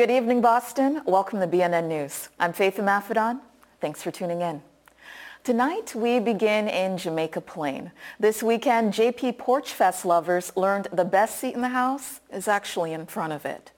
Good evening, Boston. Welcome to BNN News. I'm Faith Maffedon. Thanks for tuning in. Tonight, we begin in Jamaica Plain. This weekend, JP Porch Fest lovers learned the best seat in the house is actually in front of it.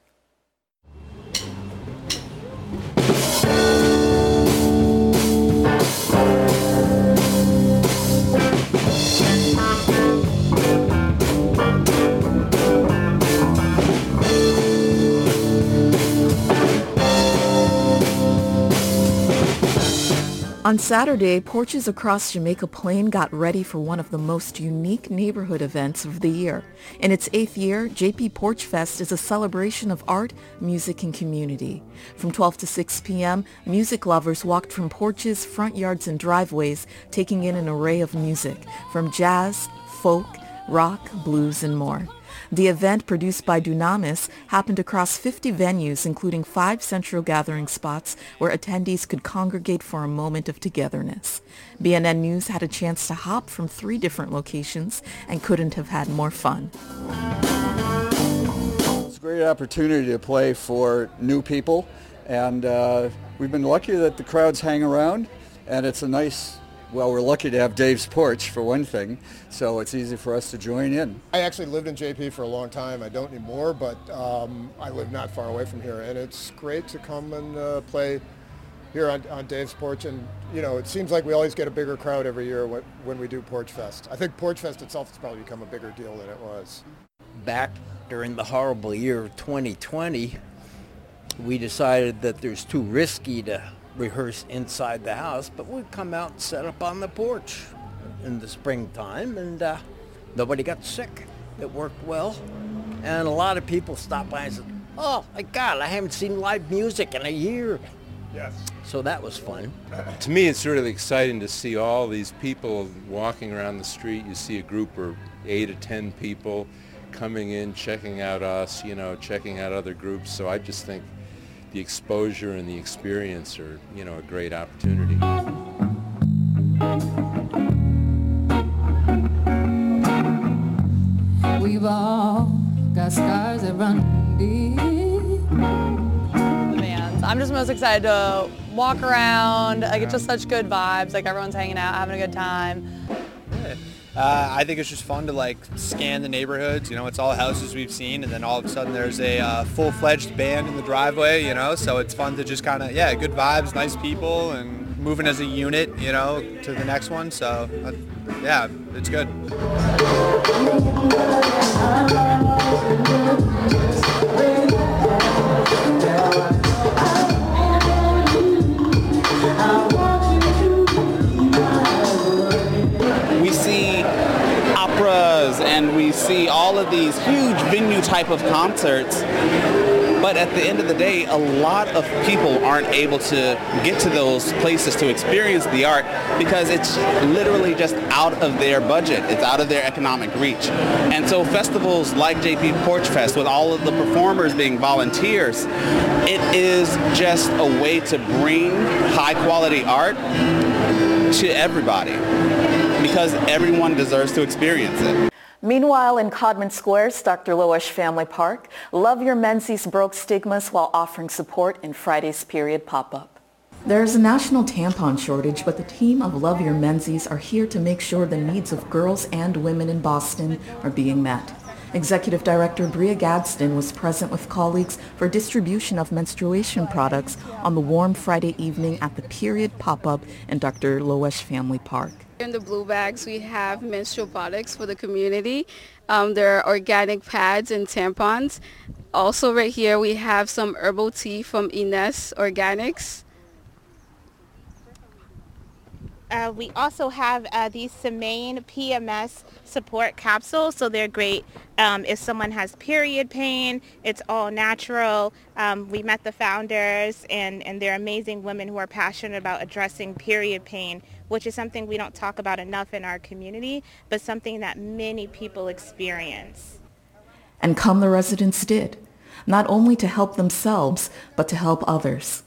On Saturday, porches across Jamaica Plain got ready for one of the most unique neighborhood events of the year. In its eighth year, JP Porch Fest is a celebration of art, music, and community. From 12 to 6 p.m., music lovers walked from porches, front yards, and driveways, taking in an array of music, from jazz, folk, rock, blues, and more. The event, produced by Dunamis, happened across 50 venues, including five central gathering spots where attendees could congregate for a moment of togetherness. BNN News had a chance to hop from three different locations and couldn't have had more fun. It's a great opportunity to play for new people, and uh, we've been lucky that the crowds hang around, and it's a nice well, we're lucky to have Dave's porch for one thing, so it's easy for us to join in. I actually lived in JP for a long time. I don't anymore, but um, I live not far away from here, and it's great to come and uh, play here on, on, Dave's porch. And you know, it seems like we always get a bigger crowd every year when, when we do Porch Fest. I think Porch Fest itself has probably become a bigger deal than it was. Back during the horrible year of 2020, we decided that there's too risky to rehearse inside the house, but we'd come out and set up on the porch in the springtime, and uh, nobody got sick. It worked well, and a lot of people stopped by and said, "Oh my God, I haven't seen live music in a year." Yes. So that was fun. To me, it's really exciting to see all these people walking around the street. You see a group of eight or ten people coming in, checking out us, you know, checking out other groups. So I just think the exposure and the experience are, you know, a great opportunity. We've all got scars that run deep. I'm just most excited to walk around. Like it's just such good vibes. Like everyone's hanging out, having a good time. Uh, I think it's just fun to like scan the neighborhoods. You know, it's all houses we've seen, and then all of a sudden there's a uh, full-fledged band in the driveway. You know, so it's fun to just kind of yeah, good vibes, nice people, and moving as a unit. You know, to the next one. So uh, yeah, it's good. And we see all of these huge venue type of concerts. But at the end of the day, a lot of people aren't able to get to those places to experience the art because it's literally just out of their budget. It's out of their economic reach. And so festivals like JP Porch Fest, with all of the performers being volunteers, it is just a way to bring high quality art to everybody because everyone deserves to experience it. Meanwhile, in Codman Square's Dr. Loesch Family Park, Love Your Menses broke stigmas while offering support in Friday's period pop-up. There is a national tampon shortage, but the team of Love Your Menses are here to make sure the needs of girls and women in Boston are being met. Executive Director Bria Gadsden was present with colleagues for distribution of menstruation products on the warm Friday evening at the Period pop-up in Dr. Loesch Family Park. In the blue bags, we have menstrual products for the community. Um, there are organic pads and tampons. Also right here, we have some herbal tea from Ines Organics. Uh, we also have uh, these Semaine PMS support capsules, so they're great um, if someone has period pain. It's all natural. Um, we met the founders, and, and they're amazing women who are passionate about addressing period pain which is something we don't talk about enough in our community, but something that many people experience. And come the residents did, not only to help themselves, but to help others.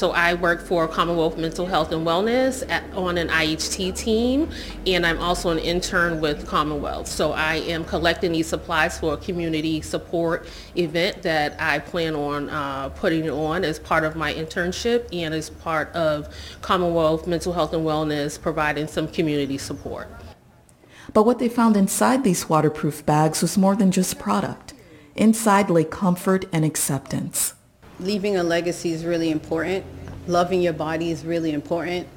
So I work for Commonwealth Mental Health and Wellness at, on an IHT team, and I'm also an intern with Commonwealth. So I am collecting these supplies for a community support event that I plan on uh, putting on as part of my internship and as part of Commonwealth Mental Health and Wellness providing some community support. But what they found inside these waterproof bags was more than just product. Inside lay comfort and acceptance. Leaving a legacy is really important. Loving your body is really important.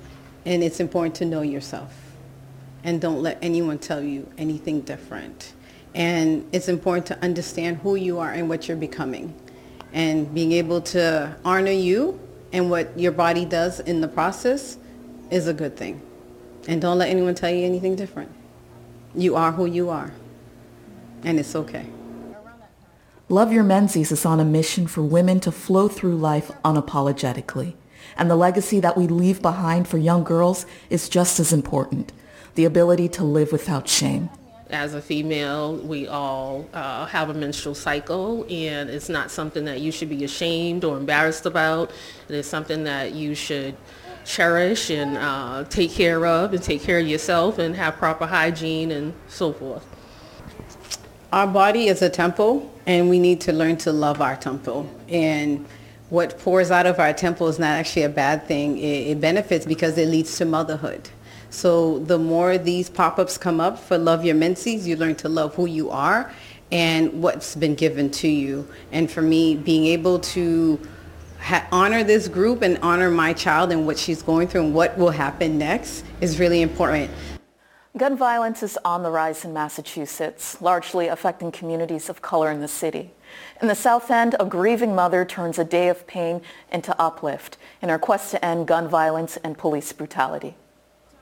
And it's important to know yourself. And don't let anyone tell you anything different. And it's important to understand who you are and what you're becoming. And being able to honor you and what your body does in the process is a good thing. And don't let anyone tell you anything different. You are who you are. And it's okay. Love Your Menses is on a mission for women to flow through life unapologetically. And the legacy that we leave behind for young girls is just as important. The ability to live without shame. As a female, we all uh, have a menstrual cycle and it's not something that you should be ashamed or embarrassed about. It is something that you should cherish and uh, take care of and take care of yourself and have proper hygiene and so forth. Our body is a temple and we need to learn to love our temple. And what pours out of our temple is not actually a bad thing. It, it benefits because it leads to motherhood. So the more these pop-ups come up for Love Your Menses, you learn to love who you are and what's been given to you. And for me, being able to ha- honor this group and honor my child and what she's going through and what will happen next is really important. Gun violence is on the rise in Massachusetts, largely affecting communities of color in the city. In the South End, a grieving mother turns a day of pain into uplift in her quest to end gun violence and police brutality.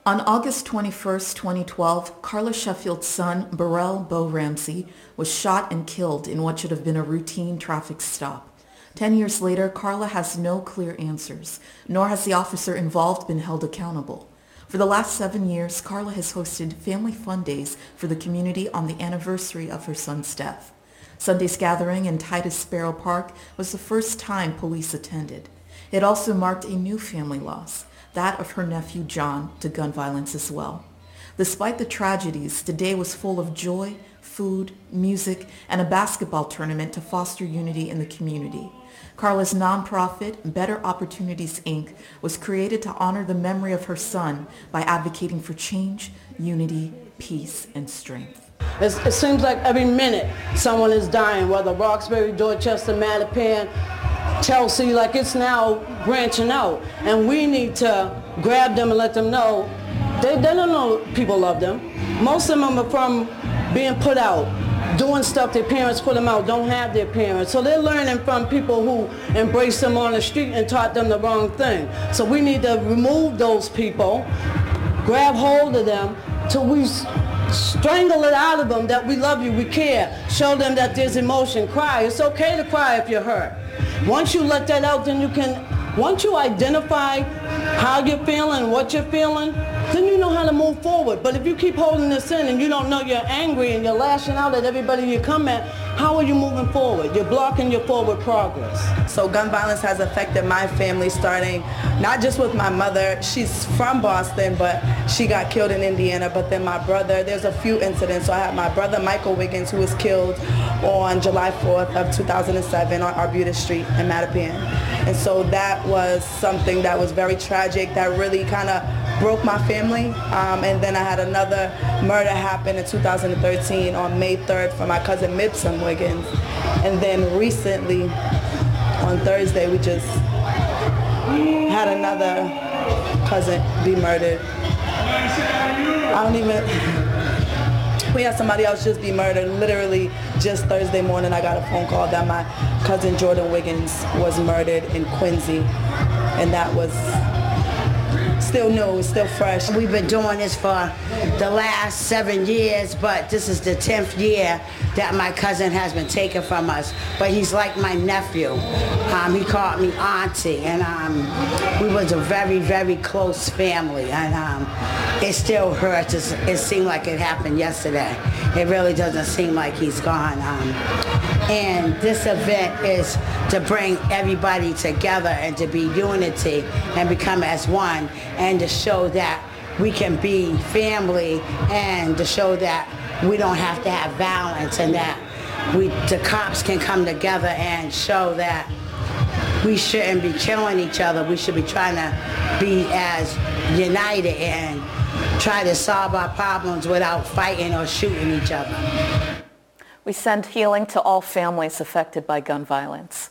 On August 21, 2012, Carla Sheffield's son, Burrell Bo Ramsey, was shot and killed in what should have been a routine traffic stop. Ten years later, Carla has no clear answers, nor has the officer involved been held accountable. For the last seven years, Carla has hosted family fun days for the community on the anniversary of her son's death. Sunday's gathering in Titus Sparrow Park was the first time police attended. It also marked a new family loss, that of her nephew John, to gun violence as well. Despite the tragedies, the day was full of joy, food, music, and a basketball tournament to foster unity in the community. Carla's nonprofit, Better Opportunities Inc., was created to honor the memory of her son by advocating for change, unity, peace, and strength. It's, it seems like every minute someone is dying, whether Roxbury, Dorchester, Mattapan, Chelsea, like it's now branching out. And we need to grab them and let them know they, they don't know people love them. Most of them are from being put out, doing stuff their parents put them out, don't have their parents. So they're learning from people who embrace them on the street and taught them the wrong thing. So we need to remove those people, grab hold of them till we strangle it out of them that we love you, we care. Show them that there's emotion. Cry. It's okay to cry if you're hurt. Once you let that out, then you can, once you identify how you're feeling, what you're feeling, then you know how to move forward. But if you keep holding this in and you don't know you're angry and you're lashing out at everybody you come at, how are you moving forward? You're blocking your forward progress. So gun violence has affected my family starting not just with my mother. She's from Boston, but she got killed in Indiana. But then my brother, there's a few incidents. So I have my brother Michael Wiggins who was killed on July 4th of 2007 on Arbutus Street in Mattapan. And so that was something that was very tragic that really kind of broke my family. Um, and then I had another murder happen in 2013 on May 3rd for my cousin Mibsam Wiggins. And then recently, on Thursday, we just had another cousin be murdered. I don't even, we had somebody else just be murdered. Literally just Thursday morning, I got a phone call that my cousin Jordan Wiggins was murdered in Quincy. And that was still new, it's still fresh. We've been doing this for the last seven years, but this is the 10th year that my cousin has been taken from us. But he's like my nephew. Um, he called me auntie, and um, we was a very, very close family. And um, it still hurts. It's, it seemed like it happened yesterday. It really doesn't seem like he's gone. And this event is to bring everybody together and to be unity and become as one and to show that we can be family and to show that we don't have to have violence and that we the cops can come together and show that we shouldn't be killing each other. We should be trying to be as united and try to solve our problems without fighting or shooting each other. We send healing to all families affected by gun violence.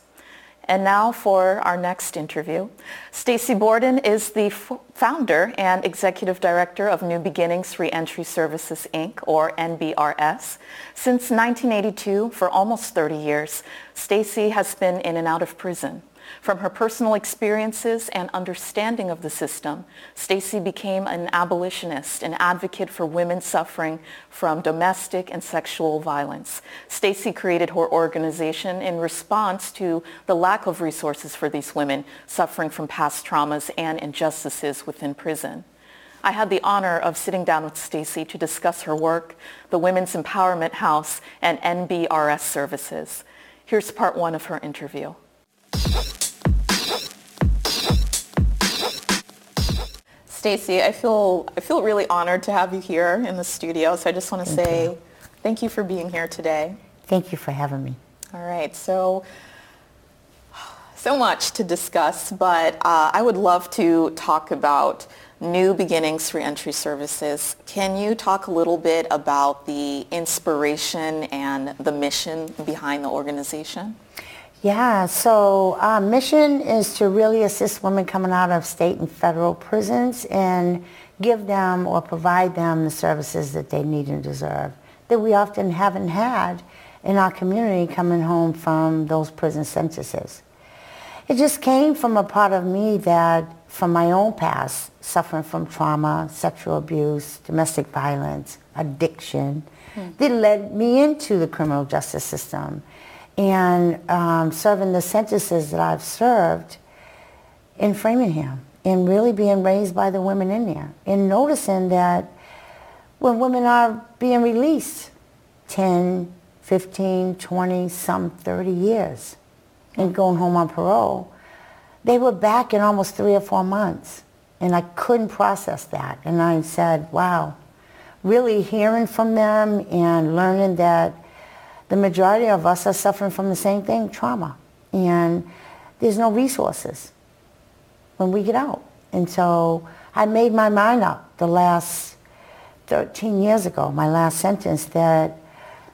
And now for our next interview. Stacy Borden is the f- founder and executive director of New Beginnings Reentry Services, Inc., or NBRS. Since 1982, for almost 30 years, Stacy has been in and out of prison. From her personal experiences and understanding of the system, Stacy became an abolitionist, an advocate for women suffering from domestic and sexual violence. Stacy created her organization in response to the lack of resources for these women suffering from past traumas and injustices within prison. I had the honor of sitting down with Stacy to discuss her work, the Women's Empowerment House, and NBRS services. Here's part one of her interview. Stacy, I feel I feel really honored to have you here in the studio. So I just want to Thank say you. thank you for being here today. Thank you for having me. All right, so so much to discuss, but uh, I would love to talk about New Beginnings Reentry Services. Can you talk a little bit about the inspiration and the mission behind the organization? Yeah, so our mission is to really assist women coming out of state and federal prisons and give them or provide them the services that they need and deserve that we often haven't had in our community coming home from those prison sentences. It just came from a part of me that from my own past, suffering from trauma, sexual abuse, domestic violence, addiction, hmm. that led me into the criminal justice system and um, serving the sentences that I've served in Framingham and really being raised by the women in there and noticing that when women are being released 10, 15, 20, some 30 years and going home on parole, they were back in almost three or four months. And I couldn't process that. And I said, wow, really hearing from them and learning that the majority of us are suffering from the same thing, trauma. And there's no resources when we get out. And so I made my mind up the last 13 years ago, my last sentence, that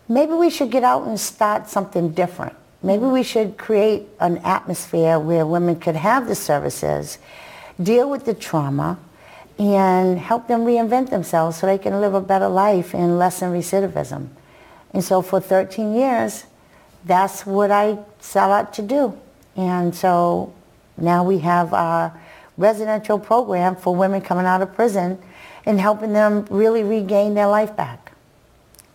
maybe we should get out and start something different. Maybe we should create an atmosphere where women could have the services, deal with the trauma, and help them reinvent themselves so they can live a better life and lessen recidivism. And so for 13 years, that's what I set out to do. And so now we have our residential program for women coming out of prison and helping them really regain their life back.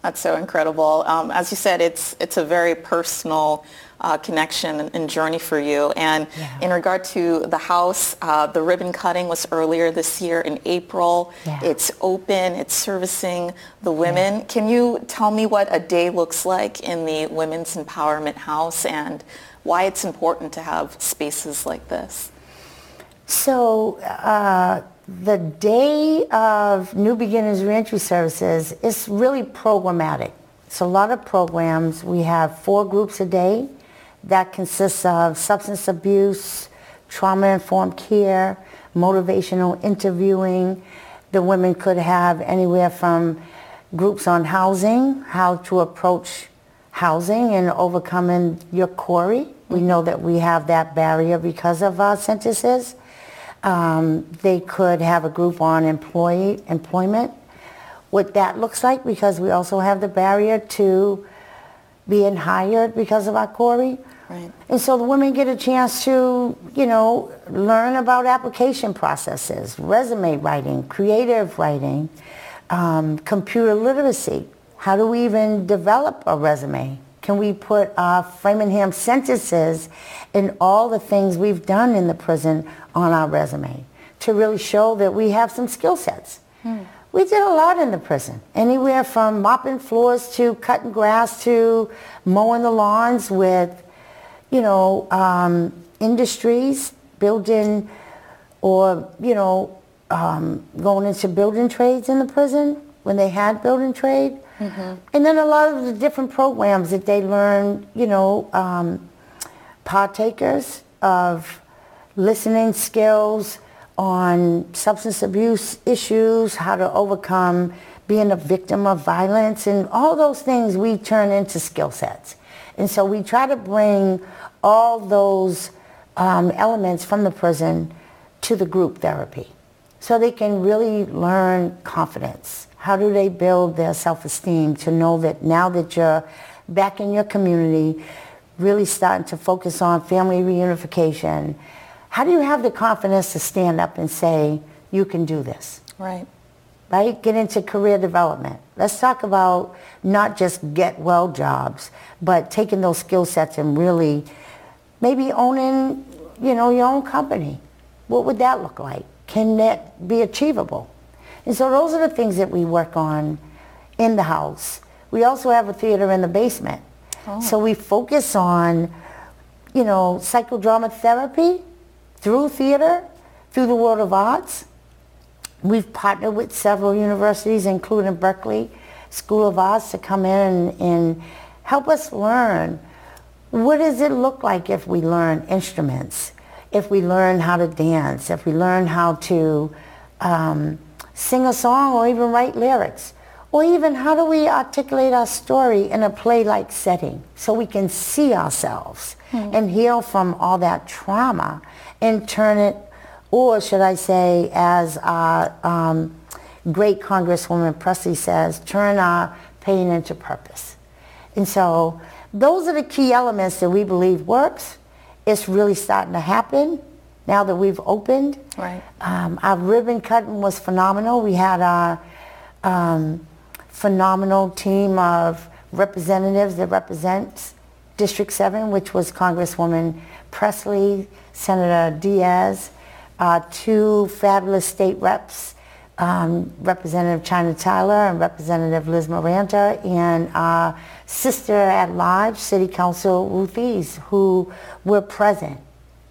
That's so incredible. Um, as you said, it's it's a very personal uh, connection and, and journey for you. And in regard to the house, uh, the ribbon cutting was earlier this year in April. Yeah. It's open. It's servicing the women. Can you tell me what a day looks like in the Women's Empowerment House and why it's important to have spaces like this? So uh, the day of New Beginners Reentry Services is really programmatic. It's a lot of programs. We have four groups a day that consists of substance abuse, trauma-informed care, motivational interviewing. The women could have anywhere from groups on housing, how to approach housing and overcoming your CORI. We know that we have that barrier because of our sentences. Um, they could have a group on employee, employment, what that looks like because we also have the barrier to being hired because of our CORI. Right. And so the women get a chance to, you know, learn about application processes, resume writing, creative writing, um, computer literacy. How do we even develop a resume? Can we put our Framingham sentences and all the things we've done in the prison on our resume to really show that we have some skill sets? We did a lot in the prison. Anywhere from mopping floors to cutting grass to mowing the lawns with, you know, um, industries, building or, you know, um, going into building trades in the prison when they had building trade. Mm-hmm. And then a lot of the different programs that they learn, you know, um, partakers of listening skills on substance abuse issues, how to overcome being a victim of violence, and all those things we turn into skill sets. And so we try to bring all those um, elements from the prison to the group therapy so they can really learn confidence. How do they build their self-esteem to know that now that you're back in your community, really starting to focus on family reunification, how do you have the confidence to stand up and say, you can do this? Right. Right? Get into career development. Let's talk about not just get well jobs, but taking those skill sets and really maybe owning, you know, your own company. What would that look like? Can that be achievable? And so those are the things that we work on in the house. We also have a theater in the basement. Oh. So we focus on, you know, psychodrama therapy through theater, through the world of arts. We've partnered with several universities, including Berklee School of Arts, to come in and, and help us learn. What does it look like if we learn instruments, if we learn how to dance, if we learn how to um, sing a song or even write lyrics, or even how do we articulate our story in a play-like setting so we can see ourselves Hmm. and heal from all that trauma and turn it, or should I say, as our um, great Congresswoman Presley says, turn our pain into purpose. And so those are the key elements that we believe works. It's really starting to happen now that we've opened. Right. Um, our ribbon cutting was phenomenal. We had our um, phenomenal team of representatives that represents District 7, which was Congresswoman Presley, Senator Diaz, uh, two fabulous state reps, um, Representative Chynah Tyler and Representative Liz Miranda, and our sister at large, City Council Ruthzee, who were present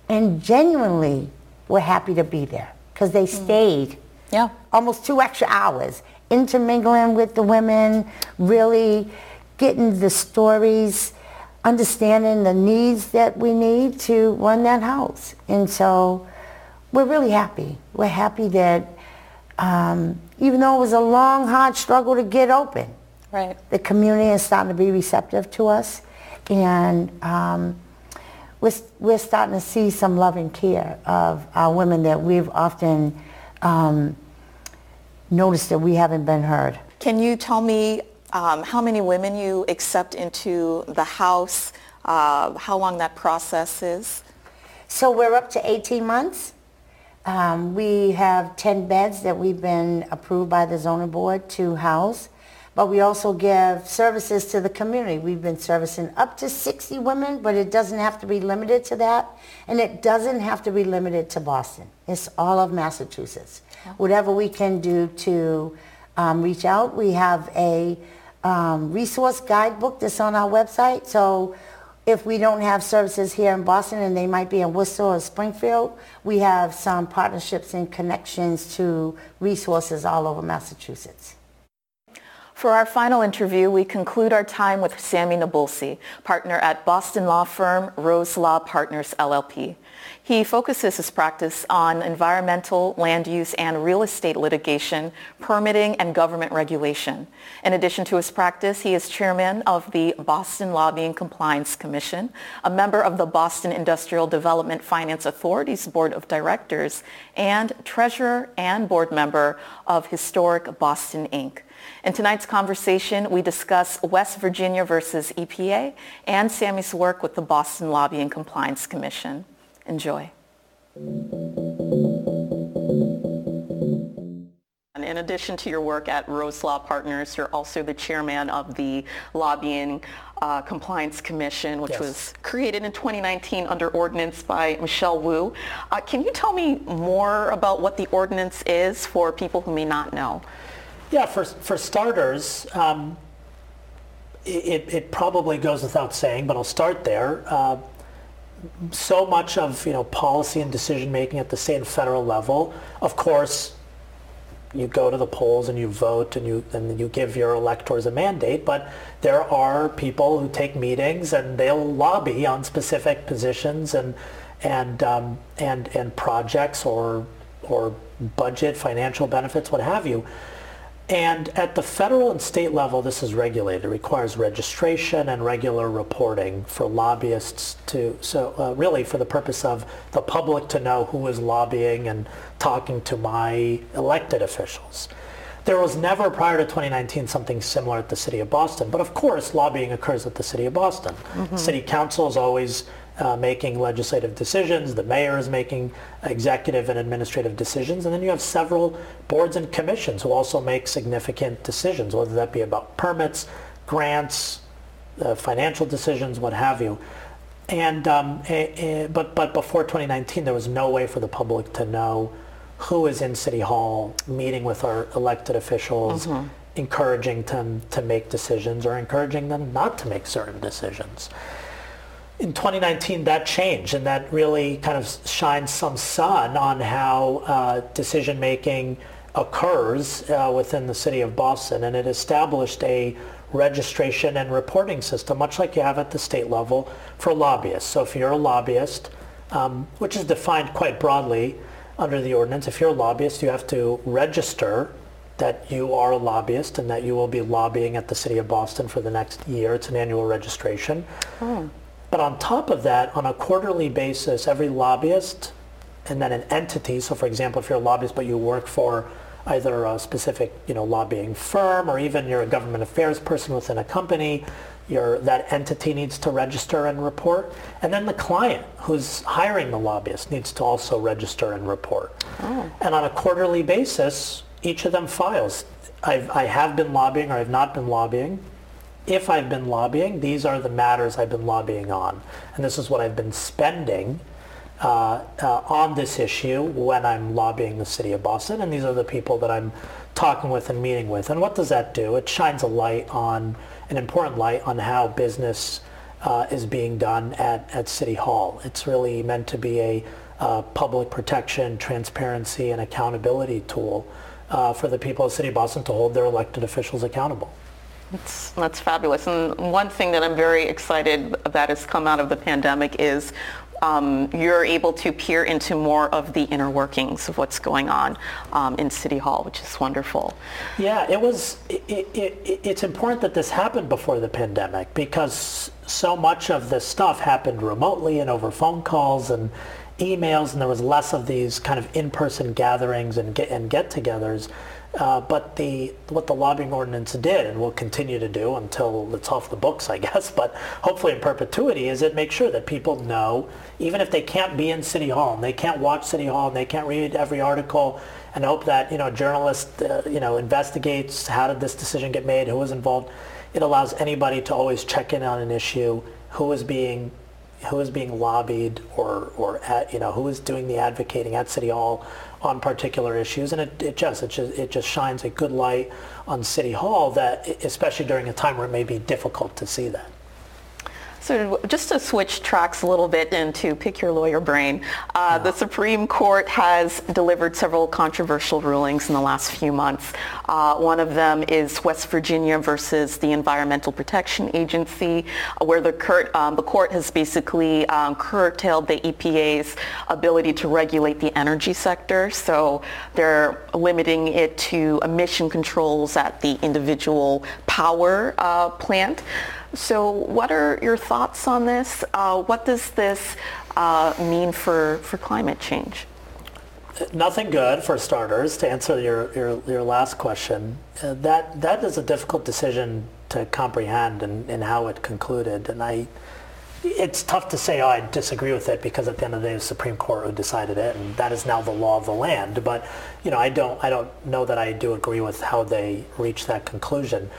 and genuinely were happy to be there because they stayed yeah. almost two extra hours intermingling with the women, really getting the stories, understanding the needs that we need to run that house. And so we're really happy. We're happy that um, even though it was a long, hard struggle to get open, Right. the community is starting to be receptive to us. And um, we're, we're starting to see some love and care of our women that we've often um, noticed that we haven't been heard. Can you tell me um, how many women you accept into the house, uh, how long that process is? So we're up to 18 months. Um, we have 10 beds that we've been approved by the zoning board to house. But we also give services to the community. We've been servicing up to 60 women, but it doesn't have to be limited to that. And it doesn't have to be limited to Boston. It's all of Massachusetts. Whatever we can do to um, reach out. We have a um, resource guidebook that's on our website. So if we don't have services here in Boston and they might be in Worcester or Springfield, we have some partnerships and connections to resources all over Massachusetts. For our final interview, we conclude our time with Sammy Nabulsi, partner at Boston law firm Rose Law Partners LLP. He focuses his practice on environmental, land use, and real estate litigation, permitting, and government regulation. In addition to his practice, he is chairman of the Boston Lobbying Compliance Commission, a member of the Boston Industrial Development Finance Authority's Board of Directors, and treasurer and board member of Historic Boston, Inc. In tonight's conversation, we discuss West Virginia versus EPA and Sammy's work with the Boston Lobbying Compliance Commission. Enjoy. And in addition to your work at Rose Law Partners, you're also the chairman of the Lobbying uh, Compliance Commission, which Yes. was created in 2019 under ordinance by Michelle Wu. Uh, can you tell me more about what the ordinance is for people who may not know? Yeah, for, for starters, um, it, it probably goes without saying, but I'll start there. Uh, so much of you know policy and decision making at the state and federal level, of course, you go to the polls and you vote and you and you give your electors a mandate, but there are people who take meetings and they'll lobby on specific positions and and um, and and projects or or budget, financial benefits, what have you. And at the federal and state level, this is regulated. It requires registration and regular reporting for lobbyists to, so uh, really for the purpose of the public to know who is lobbying and talking to my elected officials. There was never prior to 2019 something similar at the City of Boston, but of course lobbying occurs at the City of Boston. Mm-hmm. City Council is always uh, making legislative decisions. The mayor is making executive and administrative decisions. And then you have several boards and commissions who also make significant decisions, whether that be about permits, grants, uh, financial decisions, what have you. And um, but but before 2019, there was no way for the public to know who is in City Hall meeting with our elected officials, mm-hmm. encouraging them to make decisions or encouraging them not to make certain decisions in 2019 that changed and that really kind of shines some sun on how uh, decision making occurs uh, within the city of Boston and it established a registration and reporting system much like you have at the state level for lobbyists. So if you're a lobbyist, um, which is defined quite broadly under the ordinance, if you're a lobbyist you have to register that you are a lobbyist and that you will be lobbying at the city of Boston for the next year. It's an annual registration. Oh. But on top of that, on a quarterly basis, every lobbyist and then an entity, so for example, if you're a lobbyist but you work for either a specific you know, lobbying firm or even you're a government affairs person within a company, your, that entity needs to register and report. And then the client who's hiring the lobbyist needs to also register and report. Oh. And on a quarterly basis, each of them files. I've, I have been lobbying or I've not been lobbying if I've been lobbying, these are the matters I've been lobbying on. And this is what I've been spending uh, uh, on this issue when I'm lobbying the city of Boston. And these are the people that I'm talking with and meeting with. And what does that do? It shines a light on, an important light on how business uh, is being done at, at City Hall. It's really meant to be a uh, public protection, transparency, and accountability tool uh, for the people of city of Boston to hold their elected officials accountable. That's, that's fabulous. And one thing that I'm very excited that has come out of the pandemic is um, you're able to peer into more of the inner workings of what's going on um, in City Hall, which is wonderful. Yeah, it was. It, it, it's important that this happened before the pandemic because so much of this stuff happened remotely and over phone calls and emails, and there was less of these kind of in-person gatherings and get and get-togethers. Uh, but the what the lobbying ordinance did and will continue to do until it's off the books, I guess, but hopefully in perpetuity, is it makes sure that people know, even if they can't be in City Hall and they can't watch City Hall and they can't read every article and hope that you know journalist uh, you know investigates how did this decision get made, who was involved. It allows anybody to always check in on an issue, who is being who is being lobbied or or at, you know who is doing the advocating at City Hall on particular issues, and it, it just it just it just shines a good light on City Hall that, especially during a time where it may be difficult to see that. So just to switch tracks a little bit and to pick your lawyer brain, uh, the Supreme Court has delivered several controversial rulings in the last few months. Uh, one of them is West Virginia versus the Environmental Protection Agency, uh, where the, cur- um, the court has basically um, curtailed the EPA's ability to regulate the energy sector. So they're limiting it to emission controls at the individual power uh, plant. So what are your thoughts on this? Uh, what does this uh, mean for, for climate change? Nothing good for starters. To answer your, your, your last question, uh, that that is a difficult decision to comprehend and, and how it concluded. And I, it's tough to say, oh, I disagree with it because at the end of the day, the Supreme Court who decided it, and that is now the law of the land. But you know, I don't I don't know that I do agree with how they reached that conclusion.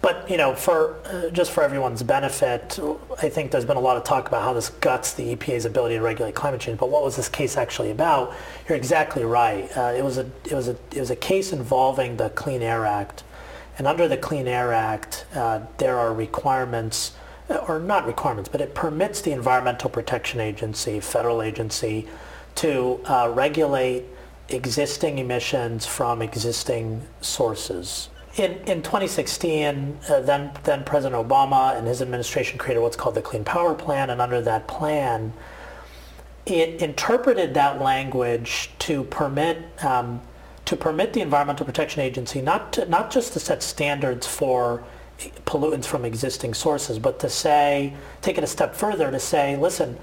But you know, for uh, just for everyone's benefit, I think there's been a lot of talk about how this guts the EPA's ability to regulate climate change. But what was this case actually about? You're exactly right. Uh, it was a it was a it was a case involving the Clean Air Act, and under the Clean Air Act, uh, there are requirements, or not requirements, but it permits the Environmental Protection Agency, federal agency, to uh, regulate existing emissions from existing sources in, in 2016, uh, then, then President Obama and his administration created what's called the Clean Power Plan, and under that plan, it interpreted that language to permit um, to permit the Environmental Protection Agency not to, not just to set standards for pollutants from existing sources, but to say, take it a step further, to say, listen,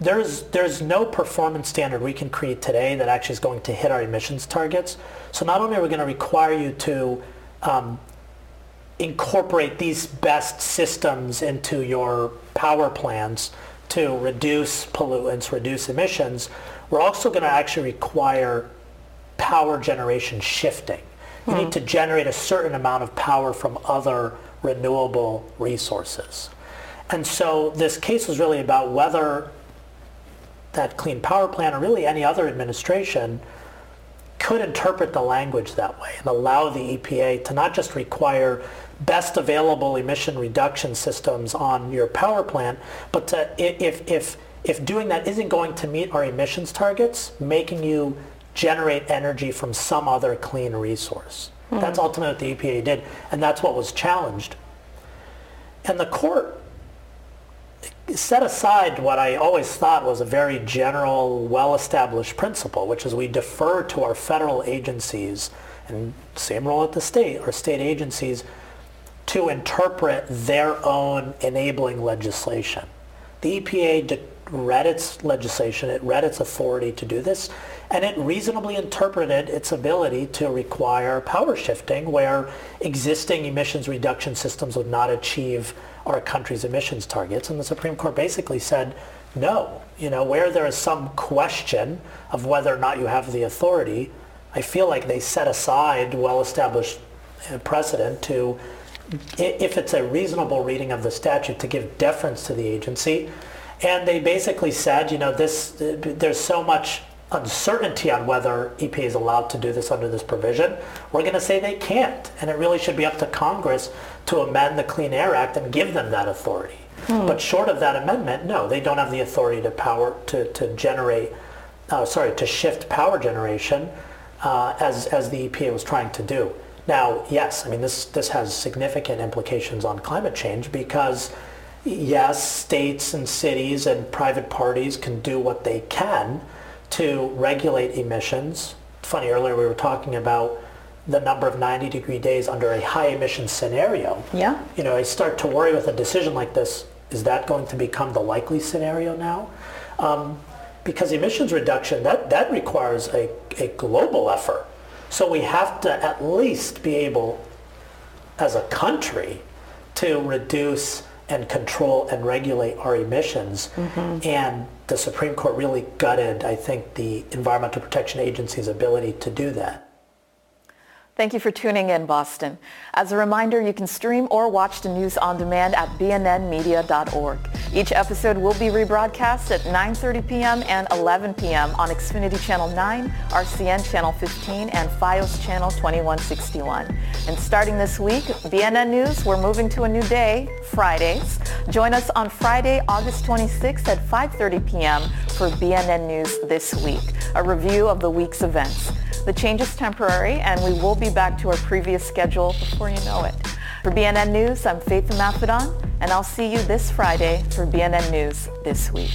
there's there's no performance standard we can create today that actually is going to hit our emissions targets. So not only are we going to require you to um, incorporate these best systems into your power plants to reduce pollutants, reduce emissions, we're also going to actually require power generation shifting. You need hmm. to generate a certain amount of power from other renewable resources. And so this case was really about whether that Clean Power Plan or really any other administration could interpret the language that way and allow the EPA to not just require best available emission reduction systems on your power plant, but to, if, if, if doing that isn't going to meet our emissions targets, making you generate energy from some other clean resource. Hmm. That's ultimately what the EPA did, and that's what was challenged. And the court set aside what I always thought was a very general, well-established principle, which is we defer to our federal agencies, and same role at the state, or state agencies, to interpret their own enabling legislation. The EPA de- read its legislation, it read its authority to do this, and it reasonably interpreted its ability to require power shifting where existing emissions reduction systems would not achieve our country's emissions targets. And the Supreme Court basically said, no. You know, where there is some question of whether or not you have the authority, I feel like they set aside well-established uh, precedent to, if it's a reasonable reading of the statute, to give deference to the agency. And they basically said, you know, this, there's so much uncertainty on whether EPA is allowed to do this under this provision, we're going to say they can't. And it really should be up to Congress to amend the Clean Air Act and give them that authority. Hmm. But short of that amendment, no, they don't have the authority to power to, to generate, uh, sorry, to shift power generation uh, as, as the EPA was trying to do. Now, yes, I mean, this, this has significant implications on climate change because yes, states and cities and private parties can do what they can to regulate emissions. Funny, earlier we were talking about the number of 90 degree days under a high emission scenario. Yeah. You know, I start to worry with a decision like this, is that going to become the likely scenario now? Um, because emissions reduction, that, that requires a, a global effort. So we have to at least be able, as a country, to reduce and control and regulate our emissions. Mm-hmm. And the Supreme Court really gutted, I think, the Environmental Protection Agency's ability to do that. Thank you for tuning in, Boston. As a reminder, you can stream or watch the news on demand at bnnmedia.org. Each episode will be rebroadcast at 9.30 p.m. and 11 p.m. on Xfinity Channel 9, RCN Channel 15, and FiOS Channel 2161. And starting this week, BNN News, we're moving to a new day, Fridays. Join us on Friday, August 26th at 5.30 p.m. for BNN News This Week, a review of the week's events. The change is temporary and we will be back to our previous schedule before you know it. For BNN News, I'm Faith Maffedon and I'll see you this Friday for BNN News This Week.